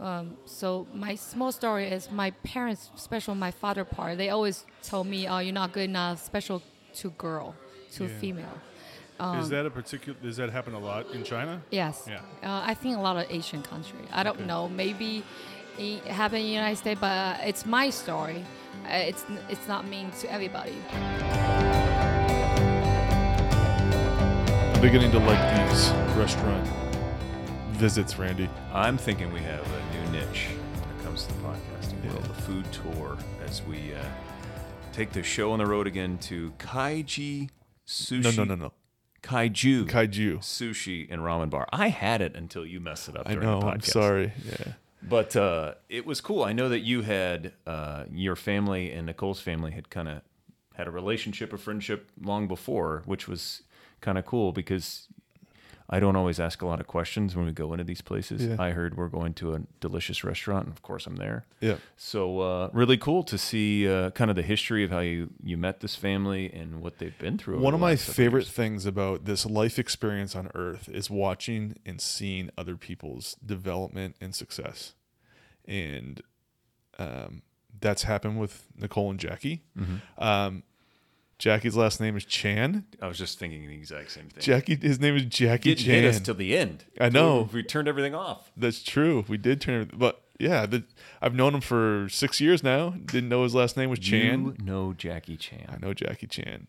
Um, so my small story is my parents, especially my father part, they always told me, "Oh, you're not good enough, special to girl, to Yeah. female." is that a particular? Does that happen a lot in China? Yes. Yeah. Uh, I think a lot of Asian country. I don't Okay. know. Maybe it happened in the United States, but uh, it's my story. Uh, it's it's not mean to everybody. I'm beginning to like these restaurant visits, Randy. I'm thinking we have a new niche when it comes to the podcasting world, the food tour, as we uh, take the show on the road again to Kaiji Sushi. No, no, no, no. Kaiju. Kaiju. Sushi and Ramen Bar. I had it until you messed it up I know. the podcast. I'm sorry. Yeah. But uh, it was cool. I know that you had uh, your family and Nicole's family had kind of had a relationship, a friendship long before, which was kind of cool because I don't always ask a lot of questions when we go into these places. Yeah. I heard we're going to a delicious restaurant, and of course I'm there. Yeah. So uh, really cool to see uh, kind of the history of how you you met this family and what they've been through. One of my favorite years. things about this life experience on Earth is watching and seeing other people's development and success, and um, that's happened with Nicole and Jackie. Mm-hmm. Um, Jackie's last name is Chan. I was just thinking the exact same thing. Jackie, his name is Jackie Didn't hit us Chan. till the end. I know. We turned everything off. That's true. We did turn, it but yeah, the, I've known him for six years now. Didn't know his last name was Chan. You know Jackie Chan. I know Jackie Chan.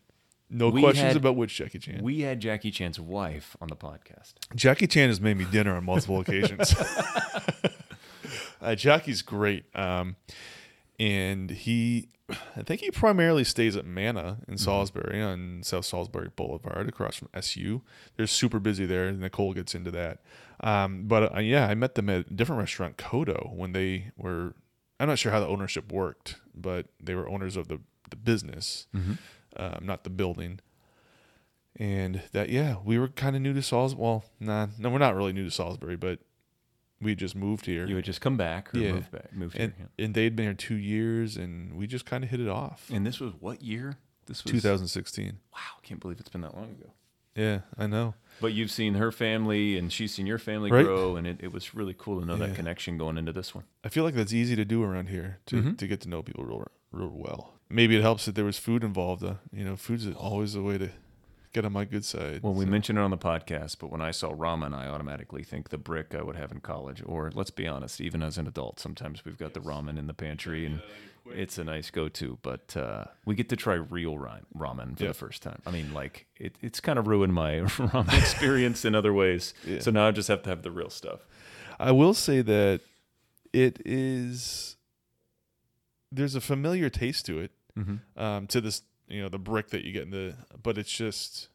No We questions had- about which Jackie Chan. We had Jackie Chan's wife on the podcast. Jackie Chan has made me dinner on multiple occasions. uh, Jackie's great. Um, and he, I think he primarily stays at Manna in Salisbury on South Salisbury Boulevard across from SU. They're super busy there. Nicole gets into that. Um, but uh, yeah, I met them at a different restaurant, Kodo, when they were, I'm not sure how the ownership worked, but they were owners of the, the business, um, not the building and that yeah we were kind of new to Salisbury. Well, nah, no, we're not really new to Salisbury, but we just moved here, You had just come back or Yeah. moved back, moved and here. yeah. and they'd been here two years, and we just kind of hit it off. And this was what year? This was 2016. Wow, I can't believe it's been that long ago. Yeah, I know. But you've seen her family, and she's seen your family Right. grow, and it, it was really cool to know Yeah. that connection going into this one. I feel like that's easy to do around here to Mhm. to get to know people real real well. Maybe it helps that there was food involved. Uh, you know, food's always a way to get on my good side. Well, we so. mentioned it on the podcast, but when I saw ramen, I automatically think the brick I would have in college. Or let's be honest, even as an adult, sometimes we've got the ramen in the pantry, and it's a nice go-to. But uh, we get to try real ri- ramen for Yeah. the first time. I mean, like it, it's kind of ruined my ramen experience in other ways. Yeah. So now I just have to have the real stuff. I will say that it is. There's a familiar taste to it. Mm-hmm. um, to this, you know, the brick that you get in the, but it's just,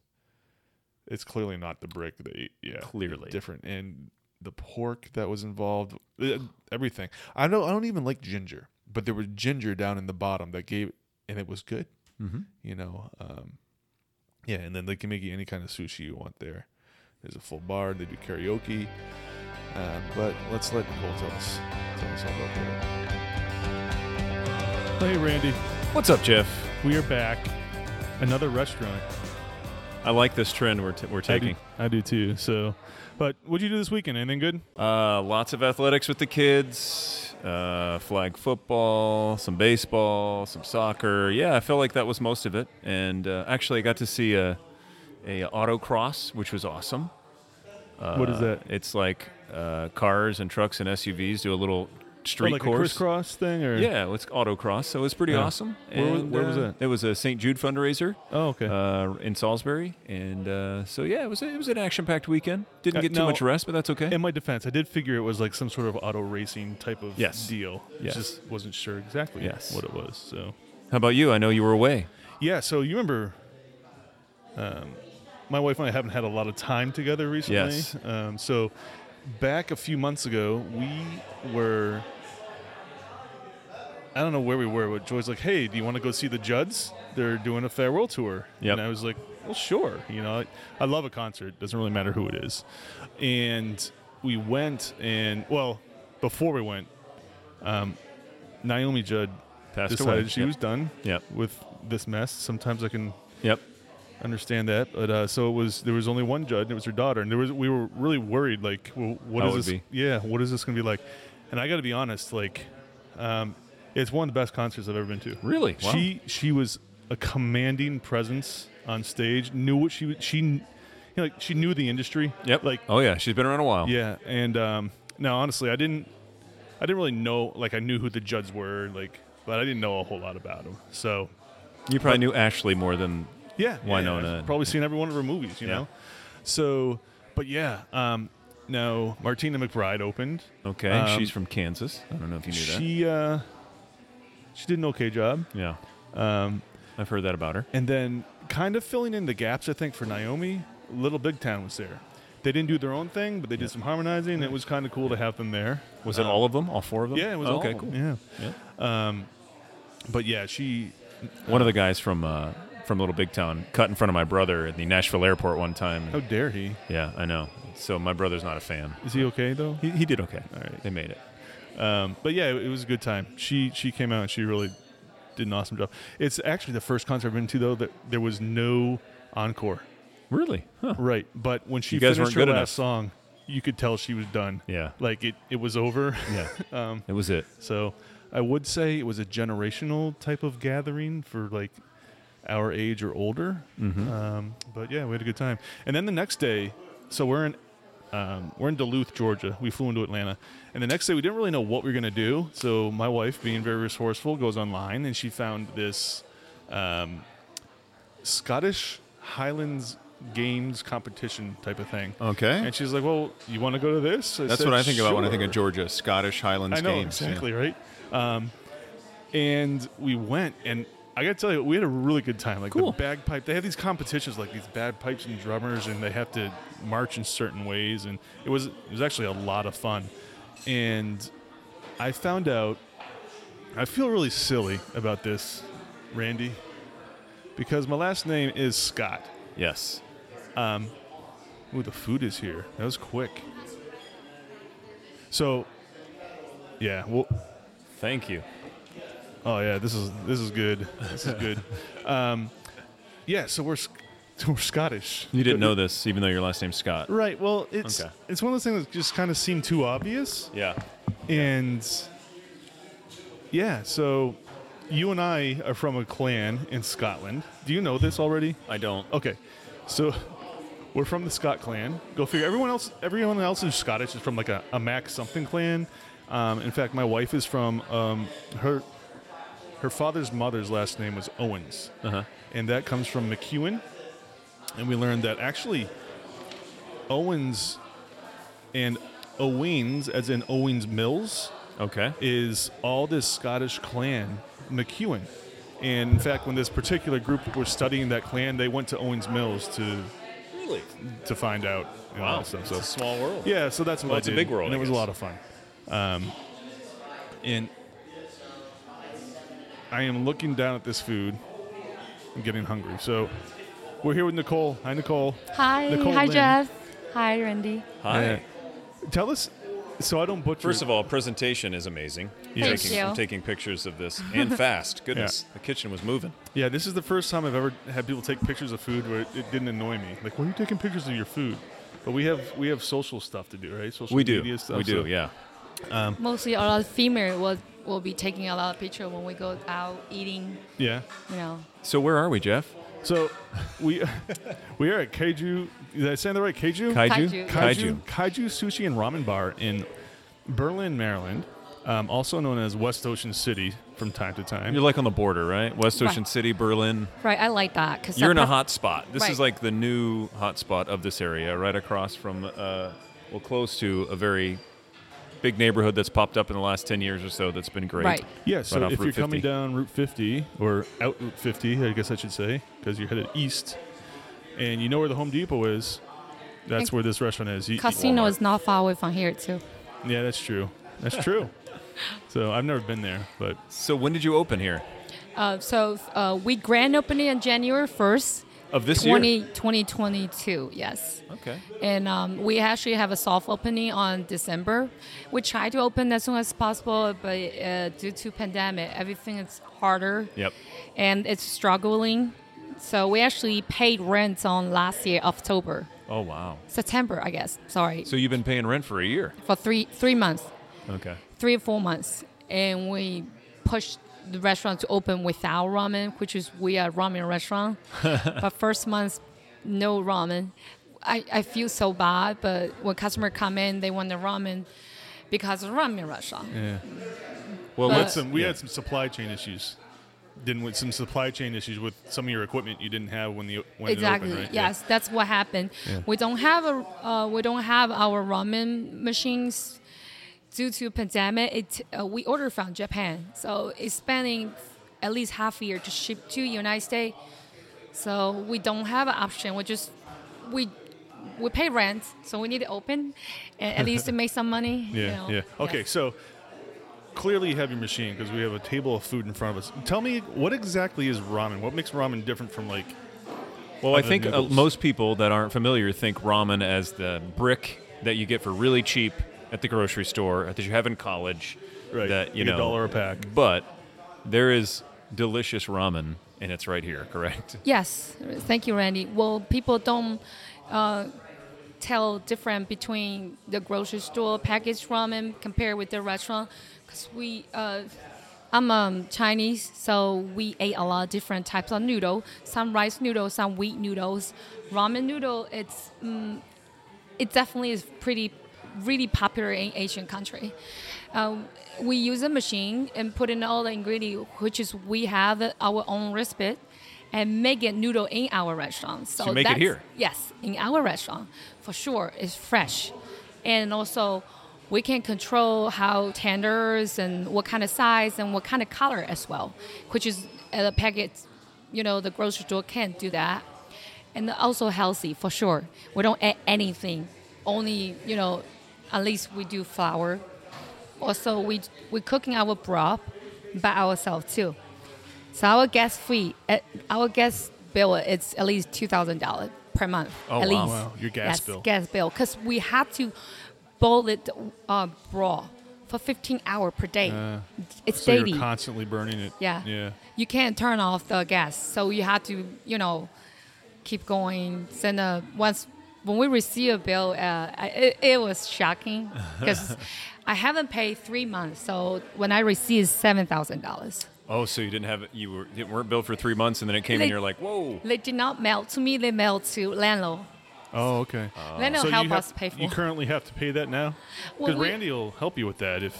it's clearly not the brick that, you, yeah, Clearly. different, and the pork that was involved, uh, everything. I don't, I don't even like ginger, but there was ginger down in the bottom that gave, and it was good, Mm-hmm. you know. Um, yeah, and then they can make you any kind of sushi you want there. There's a full bar. They do karaoke. Um, but let's let Nicole tell us, tell us all about that. Hey, Randy. What's up, Jeff? We are back. Another restaurant. I like this trend we're, t- we're I do, taking. I do too. So, but what'd you do this weekend? Anything good? Uh, lots of athletics with the kids, uh, flag football, some baseball, some soccer. Yeah, I felt like that was most of it. And uh, actually, I got to see a, a autocross, which was awesome. Uh, What is that? It's like uh, cars and trucks and SUVs do a little Street like course. crisscross thing, or Yeah, it's autocross, so it was pretty Yeah. awesome. Where was- And, where was uh, that? It was a St. Jude fundraiser Oh, okay. uh, in Salisbury, and uh, so yeah, it was a, it was an action-packed weekend. Didn't Uh, get too now- much rest, but that's okay. In my defense, I did figure it was like some sort of auto racing type of Yes. deal. Yes. Just wasn't sure exactly Yes. what it was. So How about you? I know you were away. yeah. So you remember, um, my wife and I haven't had a lot of time together recently. Yes. Um, so back a few months ago, we were. I don't know where we were, but Joy's like, "Hey, do you want to go see the Judds? They're doing a farewell tour." Yep. And I was like, "Well, sure." You know, I, I love a concert. Doesn't really matter who it is. And we went, and well, before we went, um, Naomi Judd Passed decided away. she Yep. was done Yep. with this mess. Sometimes I can Yep. Understand that, but uh, so it was. There was only one Judd, and it was her daughter, and there was we were really worried, like, well, what How is this? be. Yeah, what is this going to be like? and I got to be honest, like, um, it's one of the best concerts I've ever been to. Really? Wow. She she was a commanding presence on stage. Knew what she she, you know, like she knew the industry. Yep. Like oh yeah, she's been around a while. yeah, and um, no, honestly, I didn't. I didn't really know. Like I knew who the Judds were, like, but I didn't know a whole lot about them. So You probably knew Ashley more than yeah, Wynonna Yeah, I've probably seen every one of her movies, you Yeah. know. So, but yeah, um, no, Martina McBride opened. Okay. Um, she's from Kansas. I don't know if you knew that. She uh, she did an okay job, Yeah. um, I've heard that about her. and then kind of filling in the gaps. I think for Naomi, Little Big Town was there. They didn't do their own thing, but they did some harmonizing. It was kind of cool to have them there. Was it Um, all of them? All four of them? Yeah, it was Oh, all okay. Cool. Yeah. Yeah. Um, but yeah, she One of the guys from uh, from Little Big Town cut in front of my brother at the Nashville airport one time. how dare he? yeah, I know. So my brother's not a fan. Is he okay though? He, he did okay. All right. They made it. Um, but yeah, it, it was a good time. She she came out and she really did an awesome job. It's actually the first concert I've been to though that there was no encore. Really? Huh. Right, but when she finished her good last song, you could tell she was done. Yeah. Like it, it was over. Yeah. um, It was it. so I would say it was a generational type of gathering for like our age or older. Mm-hmm. Um, but yeah, we had a good time. And then the next day, so we're in um, we're in Duluth, Georgia. We flew into Atlanta, and the next day we didn't really know what we were gonna do. So my wife, being very resourceful, goes online and she found this um, Scottish Highlands Games competition type of thing. Okay. And she's like, "Well, you want to go to this?" That's said, what I think about when I think of Georgia. Scottish Highlands I know Games. yeah. exactly right. Um, and we went, and I got to tell you, we had a really good time. Like Cool. the bagpipe, they have these competitions, like these bagpipes and drummers, and they have to march in certain ways, and it was it was actually a lot of fun. And I found out, I feel really silly about this, Randy, because my last name is Scott. Yes. Um, Ooh, the food is here. That was quick. So, yeah. Well, Thank you. Oh yeah. This is this is good. This is good. um, yeah. So we're we're Scottish. You didn't know this, even though your last name's Scott. Right. Well, it's Okay. it's one of those things that just kind of seemed too obvious, Yeah. and yeah. So you and I are from a clan in Scotland. Do you know this already? I don't. Okay, so we're from the Scott clan. Go figure. Everyone else, everyone else who's Scottish is from like a, a Mac something clan. Um, in fact, my wife is from um, her her father's mother's last name was Owens, Uh-huh. and that comes from McEwen. And we learned that actually Owens and Owings, as in Owings Mills, Okay. is all this Scottish clan, McEwen. And in fact, when this particular group was studying that clan, they went to Owings Mills to Really? to find out you know, all that stuff. So It's a small world. yeah, so that's what Well, I it's a big world, and I it was a lot of fun. Um, and I am looking down at this food and getting hungry. So we're here with Nicole. Hi, Nicole. Hi, Nicole hi Lin. Jeff. Hi Randy. Hi. Uh, tell us, so I don't butcher. First of all, presentation is amazing. Yeah. Thank taking, you. I'm taking pictures of this and fast. Goodness, the kitchen was moving. Yeah, this is the first time I've ever had people take pictures of food where it, it didn't annoy me. Like, why are you taking pictures of your food? But we have we have social stuff to do, right? Social We do. media stuff. We do. so- Yeah. Mostly a lot of female will will be taking a lot of picture when we go out eating. Yeah. You know. So where are we, Jeff? So we we are at Kaiju. Did I say that right? Kaiju. Kaiju. Kaiju. Kaiju. Kaiju Sushi and Ramen Bar in Berlin, Maryland, um, also known as West Ocean City from time to time. You're like on the border, right? West Right. Ocean City, Berlin. Right, I like that because You're in a hot spot. This is like the new hot spot of this area, right across from, uh, well, close to a very big neighborhood that's popped up in the last 10 years or so that's been great. Right. yeah, so Right off if Route you're coming 50. down Route 50 or out Route 50, I guess I should say, because you're headed east, and you know where the Home Depot is, that's And where this restaurant is. You- Casino Walmart. is not far away from here too. Yeah, that's true. That's true. so I've never been there, but So when did you open here? Uh, so uh, we grand opening on January first, Of this 20, year? 2022. Yes. Okay. And um, we actually have a soft opening on December. We try to open as soon as possible, but uh, due to pandemic, everything is harder. Yep. And it's struggling. So we actually paid rent on last year, October, Oh, wow. September, I guess. Sorry, So you've been paying rent for a year. for three three months. Okay. three or four months, and we pushed the restaurant to open without ramen, which is we are a ramen restaurant. but first month, no ramen. I, I feel so bad, but when customer come in, they want the ramen because of ramen restaurant. Yeah. Well, But- We had some we yeah. had some supply chain issues. Didn't with some supply chain issues with some of your equipment you didn't have when the when exactly. it opened, right? Yes, that's what happened. Yeah. We don't have a uh, we don't have our ramen machines due to pandemic. It uh, we order from Japan, so it's spending at least half a year to ship to United States. So we don't have an option. We just we we pay rent, so we need to open and at least to make some money. Yeah, you know. yeah. Okay, Yes. so clearly you have your machine because we have a table of food in front of us. Tell me what exactly is ramen? What makes ramen different from like? Well, I think uh, most people that aren't familiar think ramen as the brick that you get for really cheap at the grocery store that you have in college. Right, That you like a dollar a pack. But there is delicious ramen, and it's right here. Correct. Yes, thank you, Randy. Well, people don't uh, tell different between the grocery store packaged ramen compared with the restaurant, because we. Uh, I'm um, Chinese, so we ate a lot of different types of noodle. Some rice noodles, some wheat noodles. Ramen noodle, it's mm, it definitely is pretty really popular in Asian country. Um, we use a machine and put in all the ingredient, which is we have our own recipe, and make it noodle in our restaurant. So, you make it that's- here? Yes, in our restaurant for sure. It's fresh, and also we can control how tenders and what kind of size and what kind of color as well, which is uh, the packet. You know, the grocery store can't do that and also healthy for sure. We don't add anything, only you know, at least we do flour. Also, we we cooking our broth by ourselves too. So our gas fee, uh, our gas bill is at least two thousand dollars per month. Oh, at wow. least. Wow, your gas yes, bill. Gas bill, because we have to boil it uh, broth for fifteen hours per day. Uh, it's so daily. you're constantly burning it. Yeah. Yeah. You can't turn off the gas, so you have to, you know, keep going. Send a once when we receive a bill, uh, it, it was shocking because I haven't paid three months. So when I received seven thousand dollars, Oh, so you didn't have you were you weren't billed for three months, and then it came, They- and you're like, whoa. they did not mail to me. They mailed to landlord. Oh, okay. Landlord so you help have- us pay for. You currently have to pay that now because we- Randy will help you with that if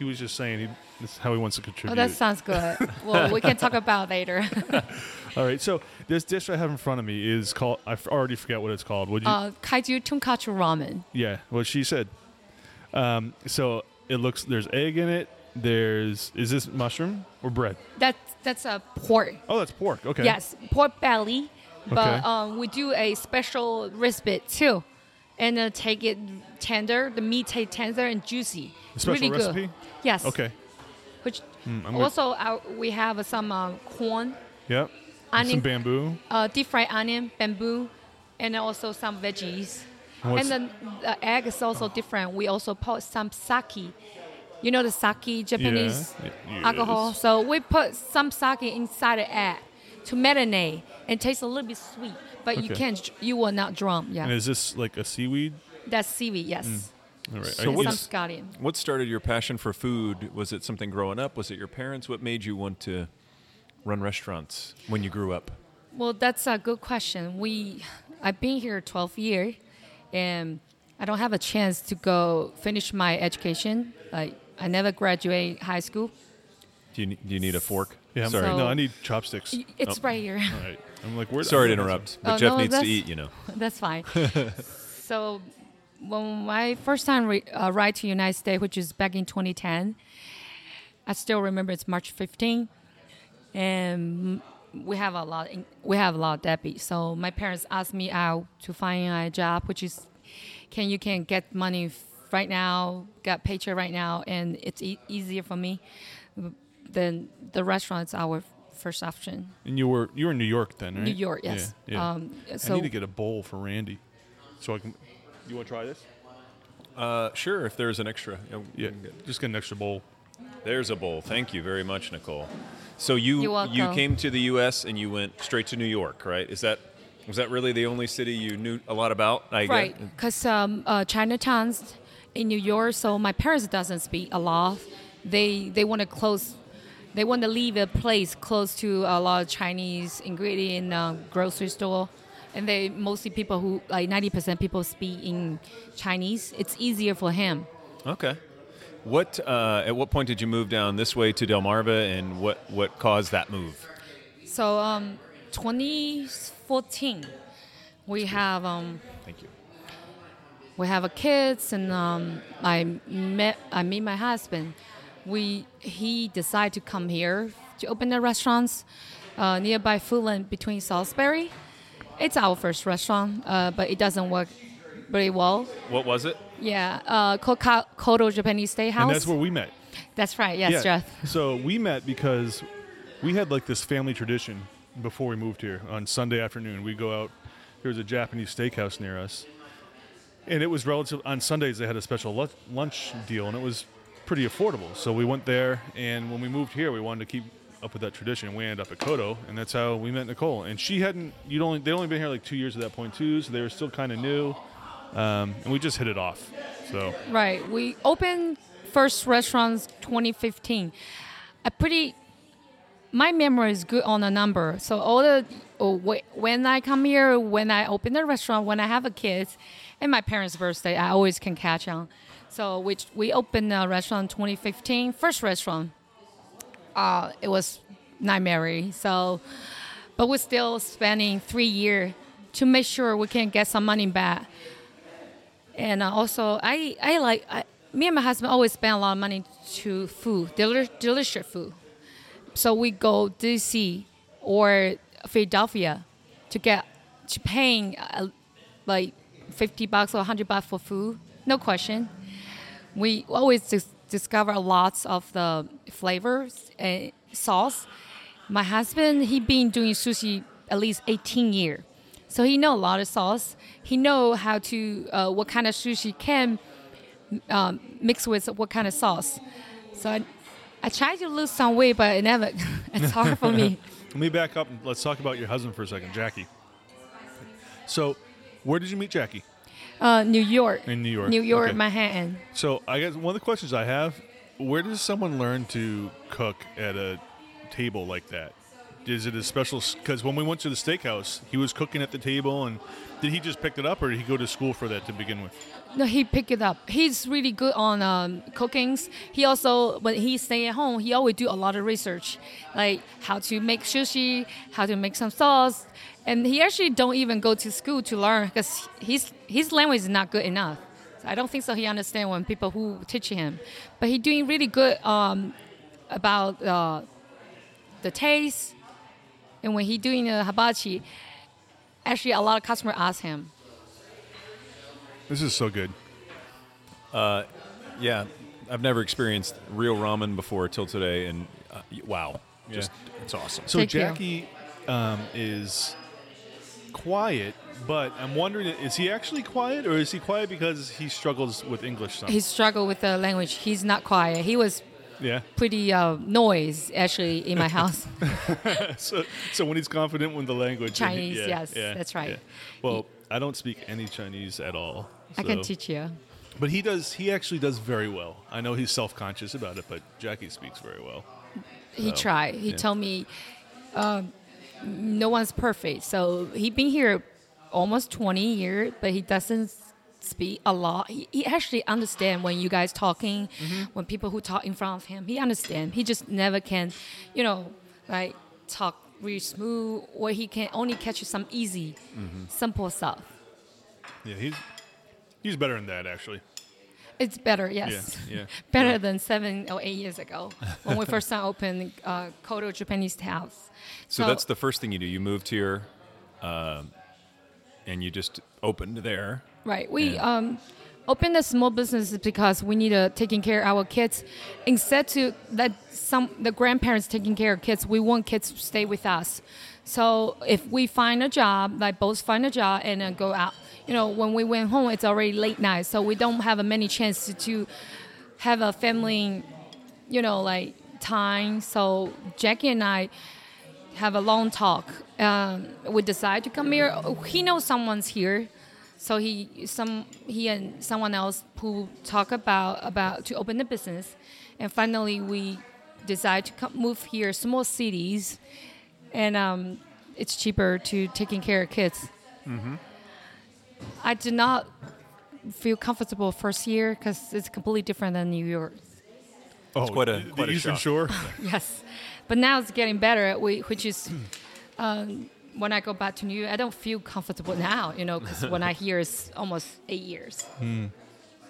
he was just saying he, this is how he wants to contribute. Oh, that sounds good. well, we can talk about later. All right. So this dish I have in front of me is called. I already forget what it's called. Would you? uh, kaiju tonkotsu ramen. yeah. What she said. Um. So it looks. There's egg in it. There's. Is this mushroom or bread? That's that's a pork. Oh, that's pork. Okay. Yes, pork belly. But Okay. um, we do a special recipe too, and uh, take it tender. The meat take tender and juicy. A special really recipe? good. Yes. Okay. Which Mm, also our, we have some uh, corn, Yep. Onion, Some bamboo. uh, deep fried onion, bamboo, and also some veggies. And what's- And then the egg is also different. We also put some sake. You know the sake Japanese Yeah. Y- alcohol. yes. So we put some sake inside the egg to marinate and taste a little bit sweet, but you can't, you will not drunk. Yeah, And is this like a seaweed? That's seaweed. Yes, mm. All right. So I- and what's- What started your passion for food? Was it something growing up? Was it your parents? What made you want to run restaurants when you grew up? Well, that's a good question. We, I've been here 12 years, and I don't have a chance to go finish my education. Like I never graduate high school. Do you, do you need a fork? yeah. I'm Sorry. sorry. No, I need chopsticks. It's Oh. right here. All right. I'm like, where? Sorry to interrupt, but Oh, Jeff no, needs to eat, you know. That's fine. so, when my first time re- uh, ride to United States, which is back in 2010, I still remember it's March 15, and we have a lot. We have a lot of debt. So my parents asked me out to find a job, which is, can you can get money f- right now, get paycheck right now, and it's e- easier for me. Then the restaurant's our first option. And you were you were in New York then, right? New York, yes. Yeah. yeah. Um, I need to get a bowl for Randy, so I can. You want to try this? Uh, sure, if there's an extra. you Yeah. get- Just get an extra bowl. There's a bowl. Thank you very much, Nicole. So you You're you welcome. came to the U.S. and you went straight to New York, right? Is that was that really the only city you knew a lot about? I Right, because um, uh, Chinatowns in New York, so my parents doesn't speak a lot. They they want to close. They want to leave a place close to a lot of Chinese ingredient uh, grocery store, and they mostly people who like ninety percent people speak in Chinese. It's easier for him. Okay. What uh, at what point did you move down this way to Delmarva, and what what caused that move? So um, 2014, we have um, Thank you. we have a kids and um, I met I meet my husband. We he decided to come here to open the restaurants uh, nearby Foodland between Salisbury. It's our first restaurant, uh, but it doesn't work very well. What was it? Yeah, uh, called Ka- Kodo Japanese Steakhouse. And that's where we met. That's right. Yes, yeah. Jeff. So we met because we had like this family tradition before we moved here. On Sunday afternoon, we go out. There was a Japanese steakhouse near us, and it was relative. On Sundays, they had a special lunch deal, and it was pretty affordable. So we went there, and when we moved here, we wanted to keep up with that tradition. We ended up at Kodo, and that's how we met Nicole. And she hadn't. You'd only they'd only been here like two years at that point too, so they were still kind of new. Um, and we just hit it off. So Right. We opened first restaurants 2015. A pretty. My memory is good on the number. So all the oh, when I come here, when I open the restaurant, when I have a kid, and my parents' birthday, I always can catch on. So which we opened a restaurant 2015, first restaurant. Uh, it was nightmare. So, but we're still spending three years to make sure we can get some money back and uh, also I I like I, me and my husband always spend a lot of money to food, deli- delicious food. So we go DC or Philadelphia to get to paying uh, like fifty bucks or hundred bucks for food, no question. We always dis- discover lots of the flavors and sauce. My husband he been doing sushi at least eighteen years. So he know a lot of sauce. He know how to uh, what kind of sushi can um, mix with what kind of sauce. So I, I tried to lose some weight, but it never. it's hard for me. Let me back up and let's talk about your husband for a second, Jackie. So, where did you meet Jackie? Uh, New York. In New York. New York, Okay. Manhattan. So, I guess one of the questions I have: Where does someone learn to cook at a table like that? Is it a special? Because when we went to the steakhouse, he was cooking at the table, and did he just pick it up, or did he go to school for that to begin with? No, he picked it up. He's really good on um, cookings. He also, when he stay at home, he always do a lot of research, like how to make sushi, how to make some sauce, and he actually don't even go to school to learn because his his language is not good enough. So I don't think so. He understand when people who teach him, but he doing really good um, about uh, the taste, and when he doing the hibachi, actually a lot of customers ask him. This is so good. Yeah, I've never experienced real ramen before till today, and uh, wow, just it's awesome. So Thank. Jackie um, is quiet, but I'm wondering: is he actually quiet, or is he quiet because he struggles with English? Some? he struggled with the language. He's not quiet. He was yeah. pretty uh, noise actually in my house. So, so when he's confident with the language, then he- Chinese, yeah, yes, yeah, that's right. yeah. Well, I don't speak any Chinese at all. I can teach you. But he does. He actually does very well. I know he's self-conscious about it, but Jackie speaks very well. He So, tried. He yeah. told me um, no one's perfect. So he been here almost 20 years, but he doesn't speak a lot. He, he actually understand when you guys talking, Mm-hmm. when people who talk in front of him. He understand. He just never can, you know, like talk really smooth, or he can only catch some easy, Mm-hmm. simple stuff. Yeah, he's he's better than that actually. It's better, yes. Yeah, yeah. better than seven or eight years ago when we first opened uh, Kodo Japanese House. So that's the first thing you do. You moved here, um, and you just opened there. right. We um, opened a small business because we need to taking care of our kids. Instead to let some the grandparents taking care of kids, we want kids to stay with us. So if we find a job, like both find a job and then go out, you know, when we went home, it's already late night, so we don't have many chance to, have a family, you know, like time. So Jackie and I have a long talk. Um, we decide to come here. He knows someone's here, So he some he and someone else who talk about about to open the business, and finally we decide to come, move here, small cities, and um, it's cheaper to taking care of kids. I did not feel comfortable first year because it's completely different than New York. Oh, quite a- the quite a Eastern shock. Shore. Yes, but now it's getting better. We, which is um, when I go back to New York, I don't feel comfortable now. You know, because when I hear it's almost eight years.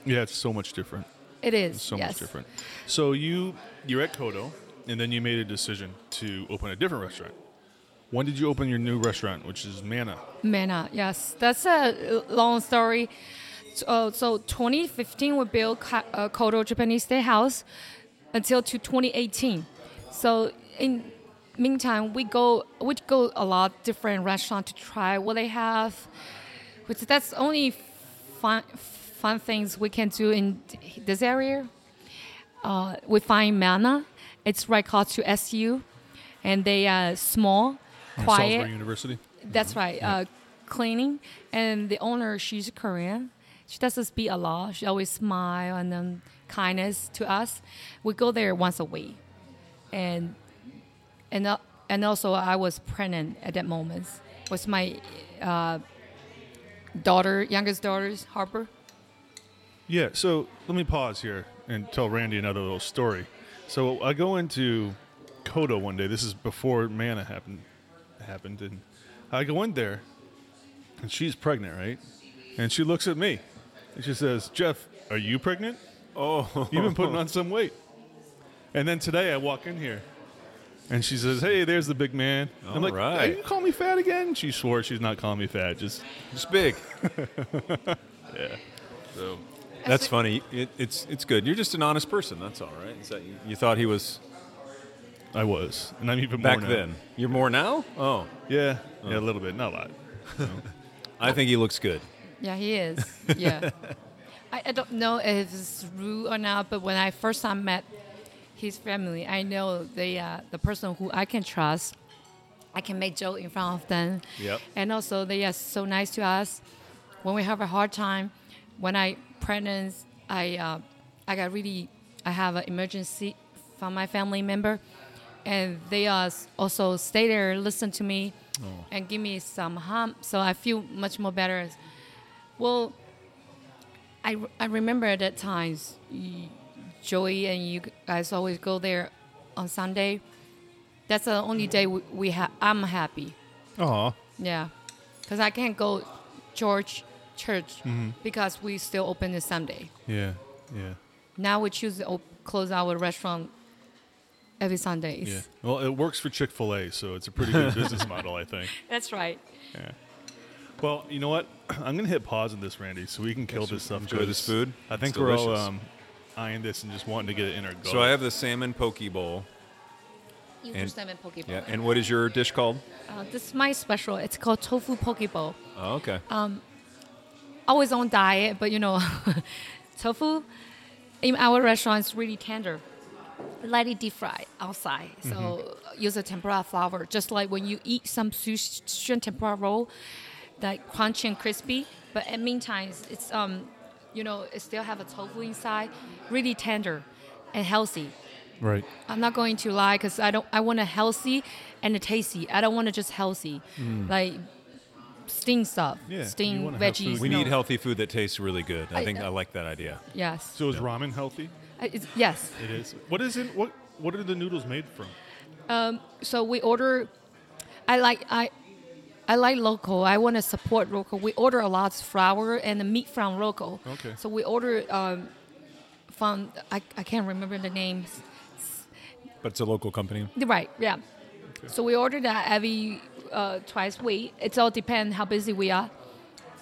yeah, it's so much different. It is It's so yes. much different. So you you're at Kodo, and then you made a decision to open a different restaurant. When did you open your new restaurant, which is Manna? Manna, yes, that's a long story. So, uh, so 2015 we built Ka- uh, Kodo Japanese Steakhouse until to 2018. So in meantime, we go we go a lot different restaurant to try what they have. Which that's only fun fun things we can do in this area. Uh, we find Manna. It's right close to SU, and they are small, quiet. Salisbury University. That's right. Uh, cleaning, and the owner, she's Korean. She doesn't speak a lot. She always smile and then kindness to us. We go there once a week, and and uh, and also I was pregnant at that moment with my uh, daughter, youngest daughter, Harper. Yeah, so let me pause here and tell Randy another little story. So I go into Kodo one day. This is before Manna happened happened, and I go in there, and she's pregnant, right? And she looks at me, and she says, "Jeff, are you pregnant? Oh, You've been putting on some weight." And then today I walk in here, and she says, "Hey, there's the big man." I'm like, right. "Are you calling me fat again?" She swore she's not calling me fat. Just it's big. Yeah. So. That's funny. It, it's it's good. You're just an honest person. That's all right. Is that you, you thought he was I was, and I'm even back more now. then? You're more now. Oh, Yeah, yeah, a little bit, not a lot. I think he looks good. Yeah, he is. Yeah. I, I don't know if it's rude or not, but when I first time met his family, I know they uh, the person who I can trust. I can make joke in front of them. Yep. And also they are so nice to us. When we have a hard time, when I pregnant, I uh, I got really I have an emergency from my family member, and they also stay there, listen to me, oh. and give me some hum. So I feel much more better. Well, I, I remember at that times, Joey and you guys always go there on Sunday. That's the only day we, we ha- I'm happy. Aw. Yeah, because I can't go George Church mm-hmm. because we still open this Sunday. Yeah, yeah, Now we choose to op- close our restaurant every Sundays. yeah. Well, it works for Chick Fil A, so it's a pretty good business model, I think. That's right. Yeah. Well, you know what? I'm gonna hit pause on this, Randy, so we can kill this stuff. enjoy 'cause this food. I think It's we're all um, eyeing this and just wanting to get it in our gut. So I have the salmon poke bowl. You And- salmon poke bowl. Yeah. And what is your dish called? uh, this is my special. It's called tofu poke bowl. Oh, okay. always on diet, but you know, tofu in our restaurant is really tender, lightly deep fried outside. So use a tempura flour, just like when you eat some sushi tempura roll, like crunchy and crispy. But at meantime, it's um, you know, it still have a tofu inside, really tender and healthy. right. I'm not going to lie because I don't. I want a healthy and a tasty. I don't want to just healthy, like steamed stuff, Yeah, you steamed veggies. we no. need healthy food that tastes really good. I I- think I like that idea. Yes. So is ramen healthy? Uh, it's, yes. It is. What is it? What What are the noodles made from? Um, So we order. I like I. I like local. I want to support local. We order a lot of flour and the meat from local. Okay. So we order um, from I, I can't remember the names. But it's a local company. Right. Yeah. So we order that every uh, twice a week. It all depends how busy we are.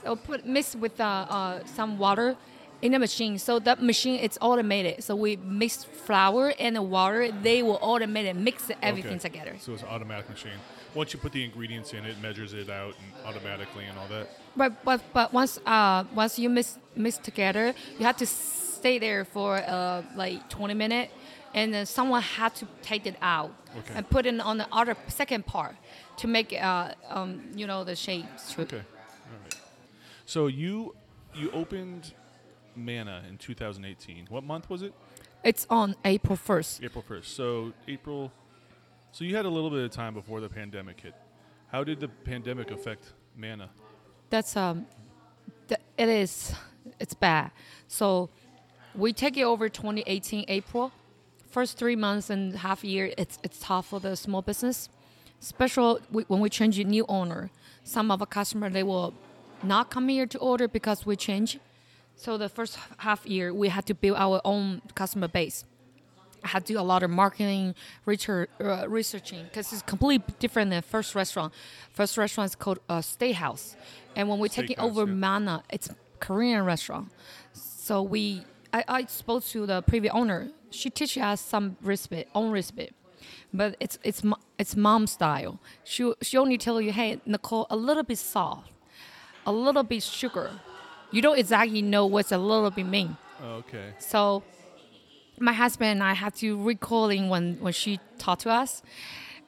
So put mix with uh, uh, some water in the machine. So that machine it's automated. So we mix flour and the water. They will automate it, mix everything Okay. together. So it's an automatic machine. Once you put the ingredients in, it measures it out and automatically and all that. But but but once uh once you mix mix together, you have to stay there for uh like 20 minutes, and then someone had to take it out Okay. and put it on the other second part to make uh um you know the shapes. Okay. All right. So you you opened Manna in 2018. What month was it? It's on April 1st. April 1st. So April. So you had a little bit of time before the pandemic hit. How did the pandemic affect Manna? That's um, th- it is, it's bad. So we take it over 2018 April. First three months and half year, it's it's tough for the small business. Special we, when we change a new owner, some of our customer they will not come here to order because we change. So the first half year, we had to build our own customer base. I had to do a lot of marketing, research, uh, researching, because it's completely different than first restaurant. First restaurant is called uh, Steakhouse, and when we're taking over yeah. Manna, it's Korean restaurant. So we, I, I spoke to the previous owner. She teaches us some recipe, own recipe, but it's it's it's mom style. She she only tell you, hey Nicole, a little bit salt, a little bit sugar. You don't exactly know what's a little bit mean. Oh, okay. So my husband and I have to recalling when when she taught to us,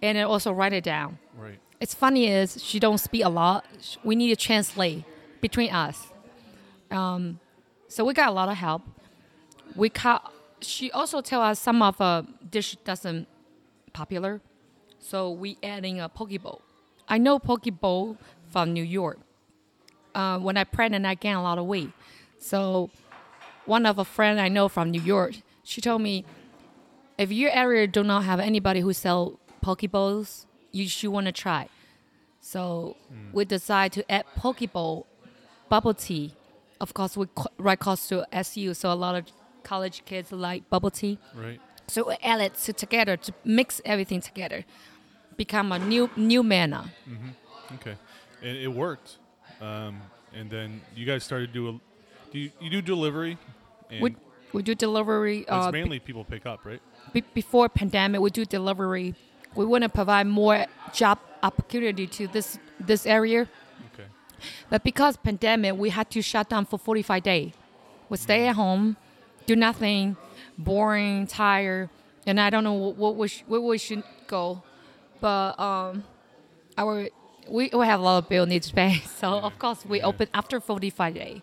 and then also write it down. Right. It's funny is she don't speak a lot. We need to translate between us. Um, so we got a lot of help. We cut. She also tell us some of a dish doesn't popular, so we adding a poke bowl. I know poke bowl from New York. Uh, when I pregnant, I gained a lot of weight. So one of a friend I know from New York, she told me, if your area do not have anybody who sell poke bowls, you should want to try. So we decide to add poke bowl, bubble tea. Of course, we co- right close to SU, so a lot of college kids like bubble tea. Right. So we add it to, together to mix everything together, become a new new manna. Okay. And it worked. Um, and then you guys started to do a, do you, you do delivery? And We we do delivery. it's Uh, mainly people pick up, right? be- before pandemic, we do delivery. We want to provide more job opportunity to this this area. Okay. But because pandemic, we had to shut down for 45 days. We stay at home, do nothing, boring, tired, and I don't know what, what we sh- where we should go. But um, our we, we have a lot of bill needs to pay, so of course we Yeah. open after 45 days,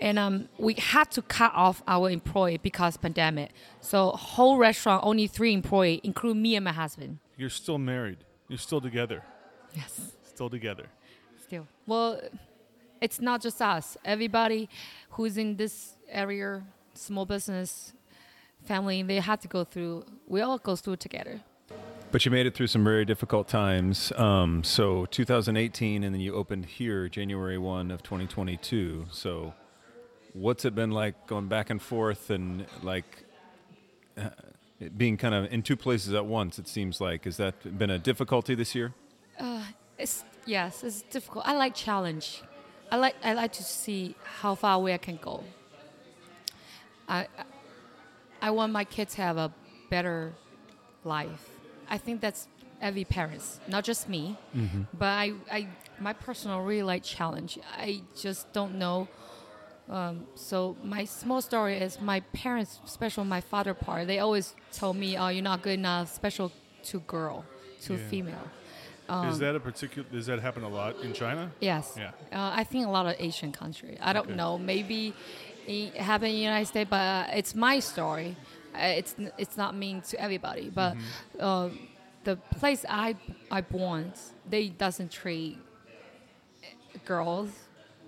and um, we had to cut off our employee because pandemic. So whole restaurant only three employee, include me and my husband. You're still married. You're still together. Yes. Still together. still. Well, it's not just us. Everybody who's in this area, small business, family, they had to go through. We all go through together. But you made it through some very difficult times. Um, so 2018, and then you opened here January 1 of 2022. So what's it been like going back and forth and like uh, being kind of in two places at once? It seems like has that been a difficulty this year? It's yes, it's difficult. I like challenge. I like I like to see how far away I can go. I I want my kids to have a better life. I think that's every parents, not just me. But I, I my personal really like challenge. I just don't know. Um, so my small story is my parents, especially my father part, they always told me, "Oh, you're not good enough, special to girl, to Yeah. female." is that a particular? Does that happen a lot in China? Yes. Yeah. Uh, I think a lot of Asian country. I don't Okay. know. Maybe it happened in the United States, but uh, it's my story. Uh, it's it's not mean to everybody, but Mm-hmm. uh, the place I I born, they doesn't treat girls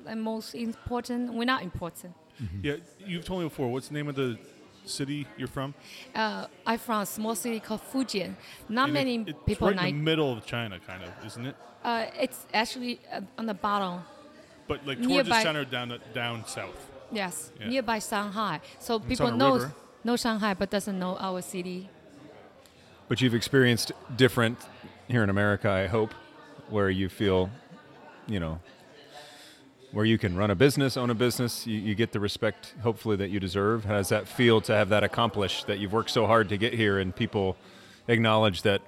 the most important. We're not important. Yeah. You've told me before. What's the name of the city you're from? Uh, I'm from a small city called Fujian. Not And it- many it's people right like. in the middle of China, kind of, isn't it? uh, it's actually uh, on the bottom. But like towards Nearby- the center, down down south. Yes, Yeah. nearby Shanghai. So It's people know river. Know Shanghai, but doesn't know our city. But you've experienced different here in America, I hope, where you feel, you know, where you can run a business, own a business, you, you get the respect, hopefully, that you deserve. How does that feel to have that accomplished, that you've worked so hard to get here and people acknowledge that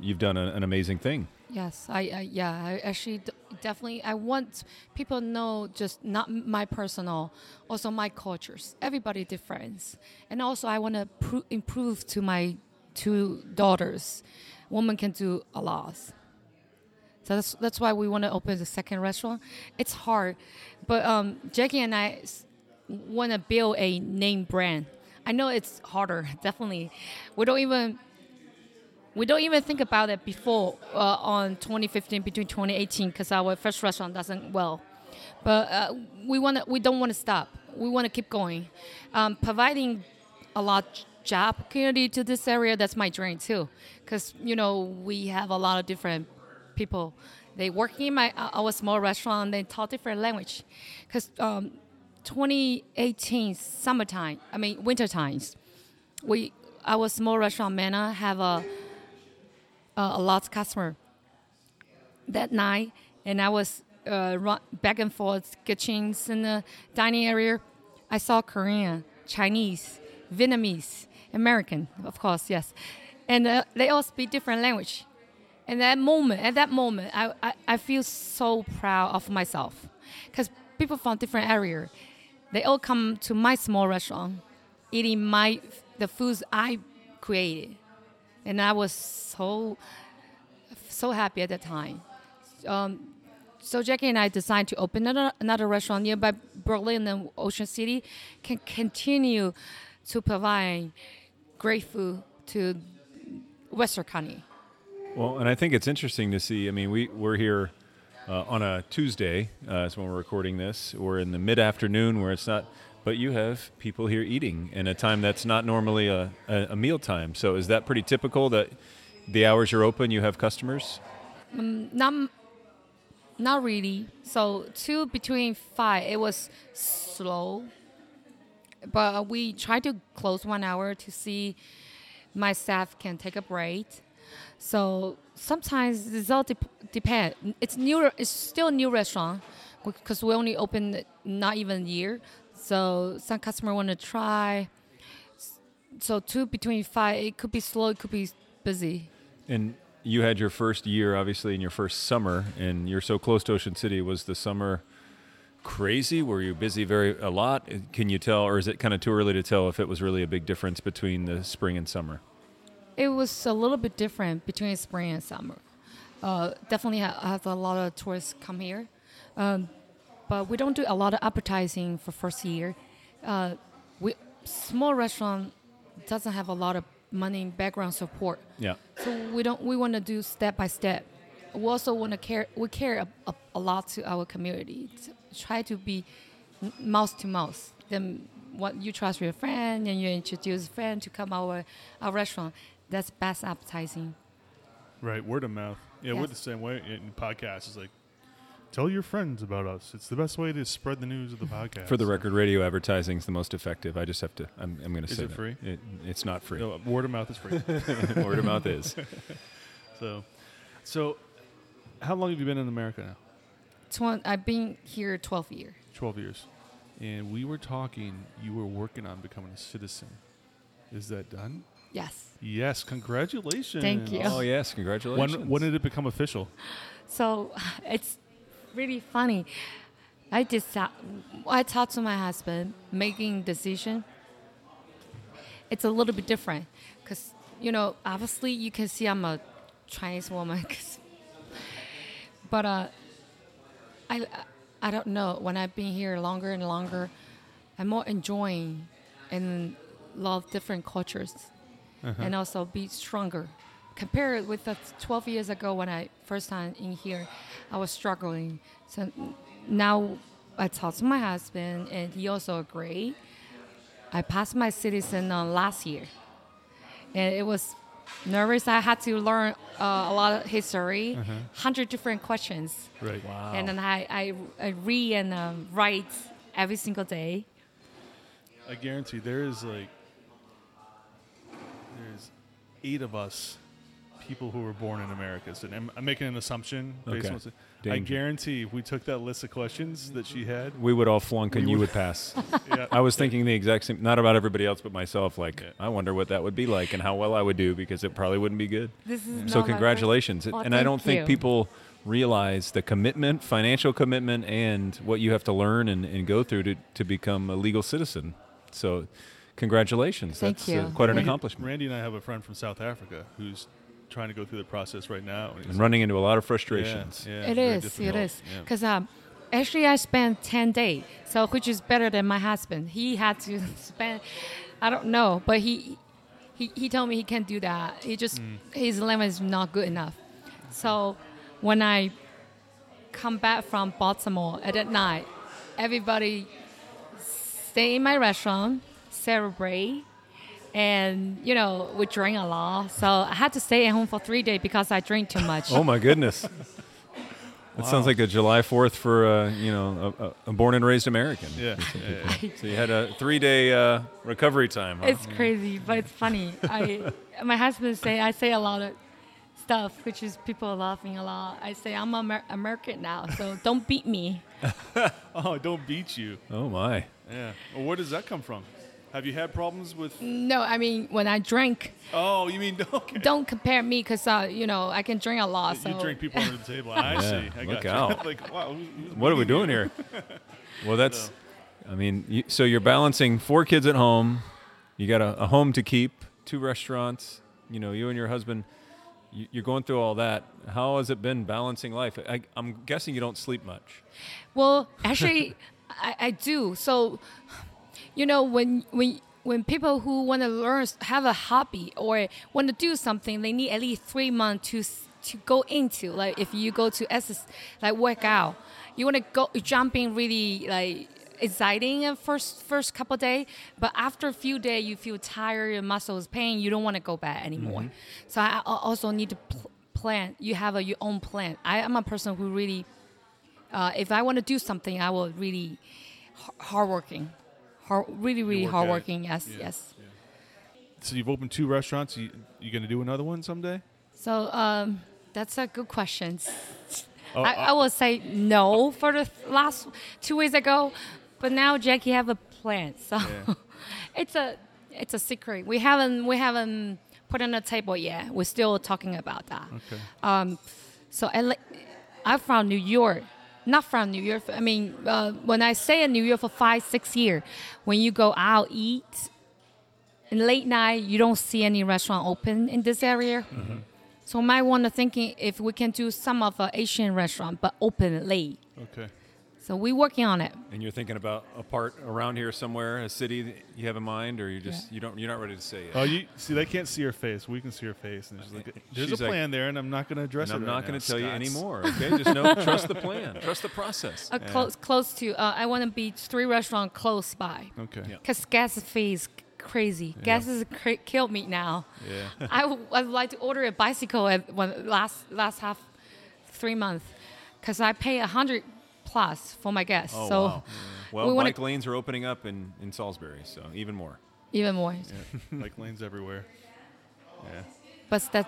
you've done a, an amazing thing? Yes, I, I yeah, I actually definitely I want people to know just not my personal, also my cultures. Everybody different, and also I want to pro- improve to my two daughters. Woman can do a lot. So that's that's why we want to open the second restaurant. It's hard, but um, Jackie and I want to build a name brand. I know it's harder, definitely. We don't even we don't even think about it before uh, on 2015 between 2018 because our first restaurant doesn't well, but uh, we want to we don't want to stop. We want to keep going, um, providing a lot job opportunity to this area. That's my dream too, because you know we have a lot of different people. They work in my our small restaurant. They talk different language, because um, 2018 summertime. I mean winter times. We our small restaurant Manna have a a, a lot of customer that night, and I was uh, run back and forth kitchens in the dining area. I saw Korean, Chinese, Vietnamese, American, of course, yes, and uh, they all speak different language. And that moment, at that moment, I, I, I feel so proud of myself, because people from different area, they all come to my small restaurant, eating my the foods I created, and I was so so happy at that time. Um, so Jackie and I decided to open another, another restaurant nearby Berlin and Ocean City, can continue to provide great food to Worcester County. Well, and I think it's interesting to see. I mean, we we're here uh, on a Tuesday. Uh, is when we're recording this. We're in the mid afternoon where it's not. But you have people here eating in a time that's not normally a, a, a meal time. So is that pretty typical that the hours you're open, you have customers? Mm, not, not really. So two between five, it was slow, but we try to close one hour to see my staff can take a break. So sometimes it's all dep- depend. It's new. It's still a new restaurant because we only opened not even a year. So some customer want to try. So two between five, it could be slow, it could be busy. And you had your first year, obviously, in your first summer, and you're so close to Ocean City. Was the summer crazy? Were you busy very a lot? Can you tell, or is it kind of too early to tell if it was really a big difference between the spring and summer? It was a little bit different between spring and summer. Uh, definitely ha- have a lot of tourists come here, um, but we don't do a lot of advertising for first year. Uh, we small restaurant doesn't have a lot of money in background support, Yeah. so we don't. We want to do step by step. We also want to care. We care a, a, a lot to our community. To try to be mouth to mouth. Then what you trust your friend and you introduce a friend to come our our restaurant. That's best advertising. Right, word of mouth. Yeah, we're the same way in podcasts. It's like, tell your friends about us. It's the best way to spread the news of the podcast. For the record, radio advertising is the most effective. I just have to. I'm, I'm going to Is say it that. free? It, it's not free. No, word of mouth is free. Word of mouth is. so, so, how long have you been in America now? Twen- I've been here 12 years. Twelve years. And we were talking. You were working on becoming a citizen. Is that done? Yes. Yes. Congratulations. Thank you. Oh yes, congratulations. When, when did it become official? So it's really funny. I decide, I talked to my husband, making decision. It's a little bit different because you know obviously you can see I'm a Chinese woman, 'cause- but uh, I I don't know when I've been here longer and longer, I'm more enjoying and love different cultures and also be stronger. Compared with the 12 years ago when I first time in here, I was struggling. So now I talked to my husband and he also agreed. I passed my citizen uh, last year, and it was nervous. I had to learn uh, a lot of history, 100 different questions, Right. Wow. and then I, I, I read and um, write every single day. I guarantee there is like there's eight of us people who were born in America. So I'm, I'm making an assumption based Okay. on what's- I guarantee if we took that list of questions that she had, we would all flunk and We you would- would pass. yeah, I was thinking the exact same. Not about everybody else, but myself. Like, I wonder what that would be like and how well I would do because it probably wouldn't be good. This is So not my first- congratulations. Well, and I don't think you. people realize the commitment, financial commitment, and what you have to learn and, and go through to, to become a legal citizen. So congratulations. Thank That's you. Uh, quite an Randy- accomplishment. Randy and I have a friend from South Africa who's trying to go through the process right now. And And running into a lot of frustrations. yeah, It very is. It Yeah. Because um, actually, I spent ten days, so which is better than my husband. He had to spend, I don't know, but he he, he told me he can't do that. He just Mm. his language is not good enough. So when I come back from Baltimore at that night, everybody stay in my restaurant, celebrate. And you know we drink a lot, so I had to stay at home for three days because I drink too much. Oh my goodness. That sounds like a July 4th for uh, you know a, a- a born and raised American. Yeah, yeah, yeah. So you had a three day uh, recovery time. Huh? It's crazy, but it's funny. I my husband say I say a lot of stuff, which is people laughing a lot. I say I'm Amer- American now, so don't beat me. Oh, don't beat you. oh my. Yeah. Well, where does that come from? Have you had problems with? No, I mean when I drink, Oh, you mean okay? don't compare me because uh, you know I can drink a lot. So You drink people under the table. I Yeah, see. I look got you. out. like, wow, who's, who's What are we doing here? Well, that's. I mean, you, so you're balancing four kids at home. You got a, a home to keep, two restaurants. You know, you and your husband. You, you're going through all that. How has it been balancing life? I, I'm guessing you don't sleep much. Well, actually, I, I do. So, you know, when when when people who want to learn, have a hobby or want to do something, they need at least three months to to go into. Like if you go to exercise, like work out, you want to go jumping really like exciting at first first couple days, but after a few days you feel tired, your muscles pain, you don't want to go back anymore. So I also need to pl- plan. You have a, your own plan. I am a person who really uh, if I want to do something, I will really h- hardworking, hard, really, really hardworking. Yes, Yeah, yes. So you've opened two restaurants. You you gonna do another one someday? So um, that's a good question. Oh, I, I will say no for the th- last two weeks ago, but now Jackie have a plan. So Yeah. it's a it's a secret. We haven't we haven't put on the table yet. We're still talking about that. Okay. Um, so I I'm from New York, not from New York. I mean, uh, when I stay in New York for five, six years, when you go out eat, in late night, you don't see any restaurant open in this area. So might want to thinking if we can do some of a Asian restaurant, but open late. Okay. So we working on it. And you're thinking about a part around here somewhere, a city that you have in mind, or you just Yeah. you don't you're not ready to say yet. Oh, you see, they can't see your face. We can see her face, and she's like, "There's She's a like- plan there, and I'm not gonna address and it. I'm right not going to tell you anymore. Okay, just know, trust the plan, trust the process. Uh, close, close to. Uh, I want to be three restaurant close by. Okay. Yeah. Cause gas fee is crazy. Gas is cra- killed me now. Yeah. I w- I'd like to order a bicycle at one last last half three months, cause I pay a hundred plus for my guests. Oh so wow. Well, we wanna- bike lanes are opening up in, in Salisbury, so even more. even more. Yeah. like lanes everywhere. Yeah. But that,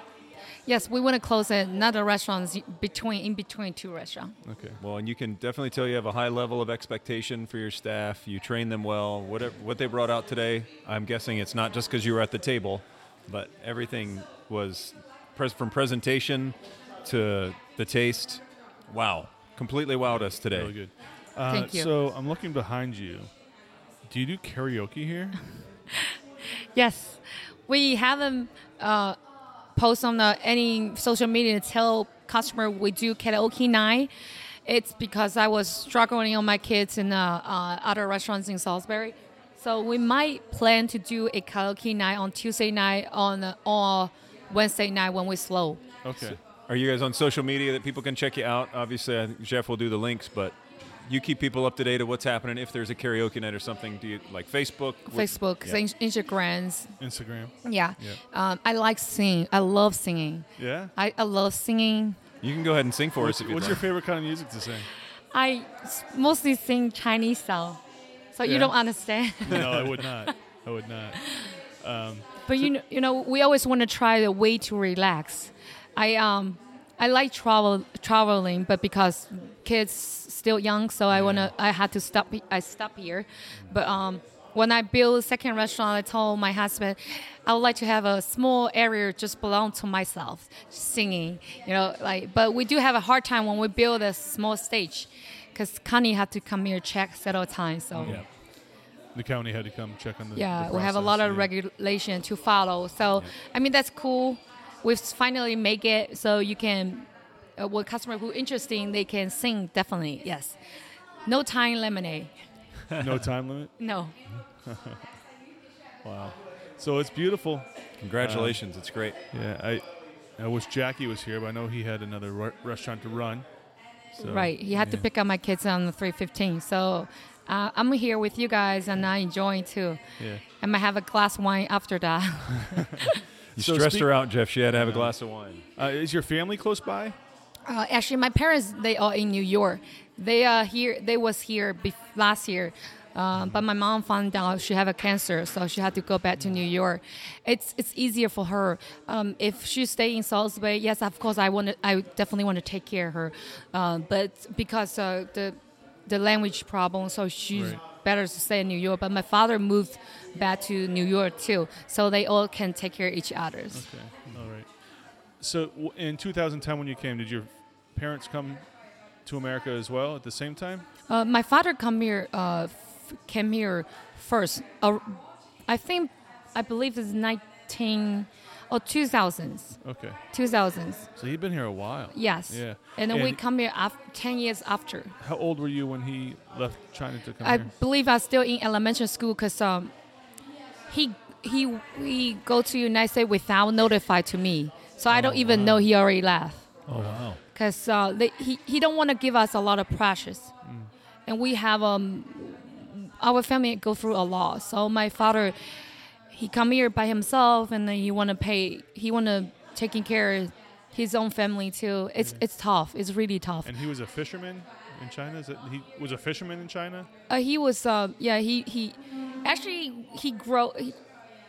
yes, we want to close another restaurant between in between two restaurants. Okay. Well, and you can definitely tell you have a high level of expectation for your staff. You train them well. Whatever what they brought out today, I'm guessing it's not just because you were at the table, but everything was pres- from presentation to the taste. Wow, completely wowed us today. Really good. Uh, Thank you. So I'm looking behind you. Do you do karaoke here? Yes, we haven't uh, post on the, any social media to tell customer we do karaoke night. It's because I was struggling on my kids in uh, uh, other restaurants in Salisbury. So we might plan to do a karaoke night on Tuesday night on uh, or Wednesday night when we slow. Okay. Are you guys on social media that people can check you out? Obviously, I think Jeff will do the links, but you keep people up to date of what's happening. If there's a karaoke night or something, do you like Facebook? What- Facebook, Yeah. in- Instagrams. Instagram. Yeah. Yeah. Um, I like singing. I love singing. Yeah. I, I love singing. You can go ahead and sing for What's, us if you'd what's your favorite kind of music to sing? i mostly sing Chinese song, so Yeah. you don't understand. no, I would not. I would not. but you know, you know, we always want to try the way to relax. I um, I like travel traveling, but because kids still young, so I wanna I had to stop. I stop here, but um. When I build a second restaurant, I told my husband, I would like to have a small area just belong to myself, singing, you know, like. But we do have a hard time when we build a small stage, because Connie had to come here check several times. So Yeah. The county had to come check on the. yeah, the we have a lot of yeah. regulation to follow. So, I mean, that's cool. We've finally make it so you can, uh, what customer who interesting, they can sing definitely. Yes. No time lemonade. no time limit. No. Wow. So it's beautiful. Congratulations, it's great. Yeah, I I wish Jackie was here, but I know he had another re- restaurant to run. So, right. He had to pick up my kids on the 315. So uh, I'm here with you guys and I enjoy too. Yeah. I might have a glass of wine after that. You So stressed speak- her out, Jeff. She had to have a glass of wine. Uh, is your family close by? Uh, actually, my parents they are in New York. They are here. They was here bef- last year, um, but my mom found out she have a cancer, so she had to go back to New York. It's it's easier for her um, if she stay in Salisbury. Yes, of course, I want to. I definitely want to take care of her, uh, but because uh, the the language problem, so she's Right. better to stay in New York. But my father moved back to New York too, so they all can take care of each others. Okay. All right. So in 2010, when you came, did your parents come to America as well at the same time? Uh, my father come here, uh, f- came here first. Uh, I think, I believe it's 19 or 2000s. Okay. 2000s. So he'd been here a while. Yes. Yeah. And then we come here af- 10 years after. How old were you when he left China to come I here? believe I was still in elementary school because um, he he he go to United States without notify to me, so I don't even know he already left. Oh wow. because uh, he he don't want to give us a lot of pressures, and we have um our family go through a lot. So my father, he come here by himself, and then he want to pay. He want to taking care of his own family too. It's it's tough. It's really tough. And he was a fisherman in China. Is it he was a fisherman in China? Uh, he was uh yeah he he actually he grow he,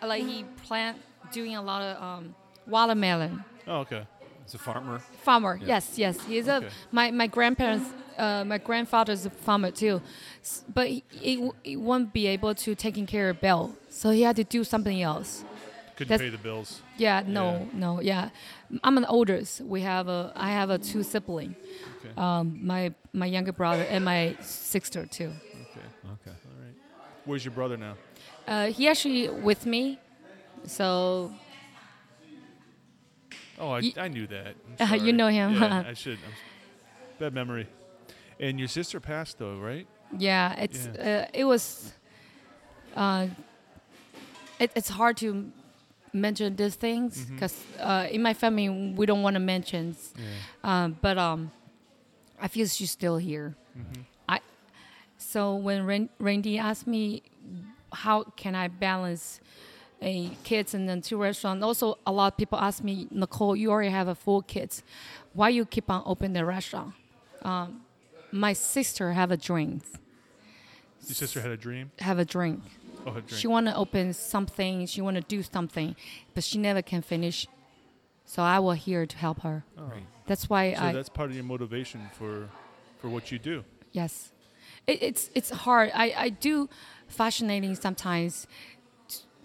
like he plant doing a lot of um watermelon. Oh, okay. He's a farmer. farmer. Yes, yes. He's Okay. a my my grandparents. Uh, my grandfather's a farmer too, S- but he, he, he won't be able to taking care of Bill, so he had to do something else. Couldn't That's- pay the bills. Yeah, no, Yeah. no, yeah. I'm an oldest. We have a I have a two sibling, Okay. um, my my younger brother and my sister too. okay. Okay. Where's your brother now? Uh, he actually with me, so Oh, I, knew that. Uh, you know him. Yeah, I should. I'm, bad memory. And your sister passed though, right? Yeah, it's Uh, it was. Uh, it, it's hard to mention these things because uh, in my family we don't want to mention. Yeah. Um, but um, I feel she's still here. I so when Ran- Randy asked me how can I balance a kids and then two restaurants. Also, a lot of people ask me, Nicole, you already have a full kids. Why you keep on opening the restaurant? Um, my sister have a dream. Your sister had a dream. Have a drink. Oh, a dream. She want to open something. She want to do something, but she never can finish. So I will here to help her. oh. That's why So I that's part of your motivation for for what you do. yes. It, it's it's hard. I, I do fascinating sometimes.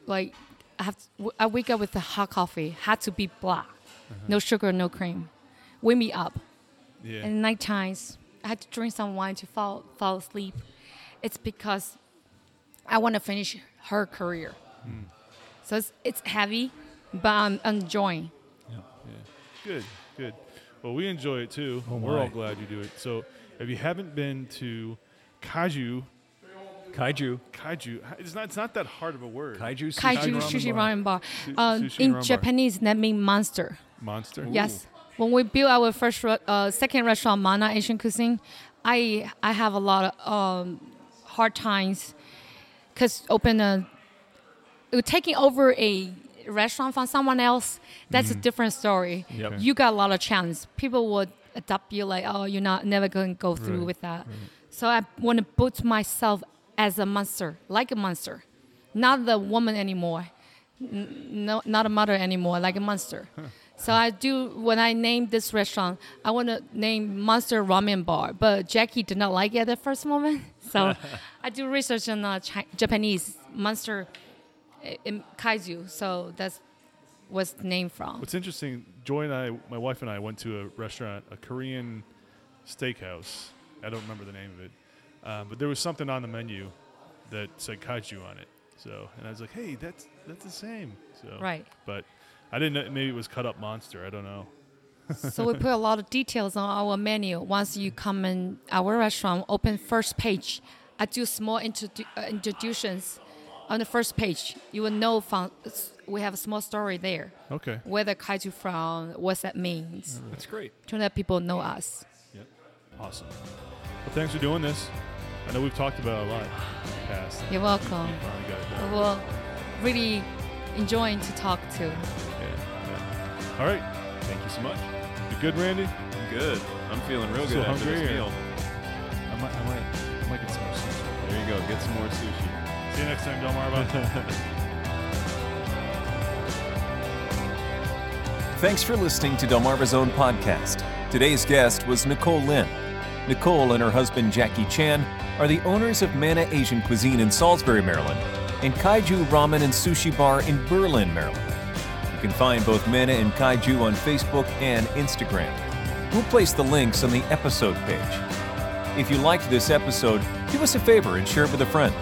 Like I have to, I wake up with the hot coffee. Had to be black, uh-huh. no sugar, no cream. Wake me up. Yeah. And night times I had to drink some wine to fall fall asleep. It's because I want to finish her career. Hmm. So it's, it's heavy, but I'm enjoying. Yeah. Good, good. Well, we enjoy it too. Oh, We're all glad you do it. So, if you haven't been to Kaiju, Kaiju. Kaiju, it's not it's not that hard of a word. Kaiju sushi Kaiju ramen sushi bar. ramen bar. Su- Uh, sushi in ramen bar. Japanese, that means monster. Monster. Yes. When we built our first, re- uh, second restaurant, Manna Asian Cuisine, I I have a lot of um, hard times because open a uh, taking over a restaurant from someone else. That's a different story. Yep. Okay. You got a lot of challenge. People would adopt you like, oh, you're not never going to go through Right, with that. So I want to put myself as a monster, like a monster, not the woman anymore no, not a mother anymore, like a monster. So I do when I name this restaurant, I want to name Monster Ramen Bar, but Jackie did not like it at the first moment. So I do research on uh, Chi- Japanese Monster uh, in Kaiju. So that's what's named from. What's interesting, Joy and I, my wife and I, went to a restaurant, a Korean steakhouse. I don't remember the name of it, um, but there was something on the menu that said kaiju on it. So, and I was like, "Hey, that's that's the same." So, Right. But I didn't know maybe it was cut up monster. I don't know. so we put a lot of details on our menu. Once you come in our restaurant, open first page. I do small introdu- uh, introductions on the first page. You will know from, we have a small story there. Okay. Where the kaiju from, what that means, That's great. to let people know us. Yep. Awesome. Well, thanks for doing this. I know we've talked about it a lot in the past. You're welcome. Finally got it done. Well, really enjoying to talk to. Yeah. All right. Thank you so much. You good, Randy? I'm good. I'm feeling real So good after hungry, this meal. I might, I might, I might get some more sushi. There you go. Get some more sushi. See you next time, Delmarva. Thanks for listening to Delmarva's Own podcast. Today's guest was Nicole Lin. Nicole and her husband Jackie Chan are the owners of Manna Asian Cuisine in Salisbury, Maryland, and Kaiju Ramen and Sushi Bar in Berlin, Maryland. You can find both Manna and Kaiju on Facebook and Instagram. We'll place the links on the episode page. If you liked this episode, do us a favor and share it with a friend.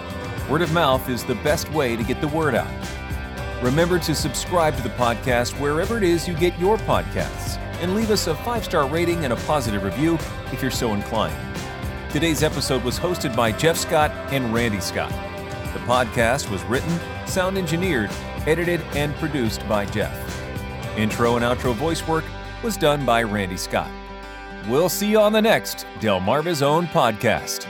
Word of mouth is the best way to get the word out. Remember to subscribe to the podcast wherever it is you get your podcasts and leave us a five star rating and a positive review if you're so inclined. Today's episode was hosted by Jeff Scott and Randy Scott. The podcast was written, sound engineered, edited, and produced by Jeff. Intro and outro voice work was done by Randy Scott. We'll see you on the next Delmarva's Own podcast.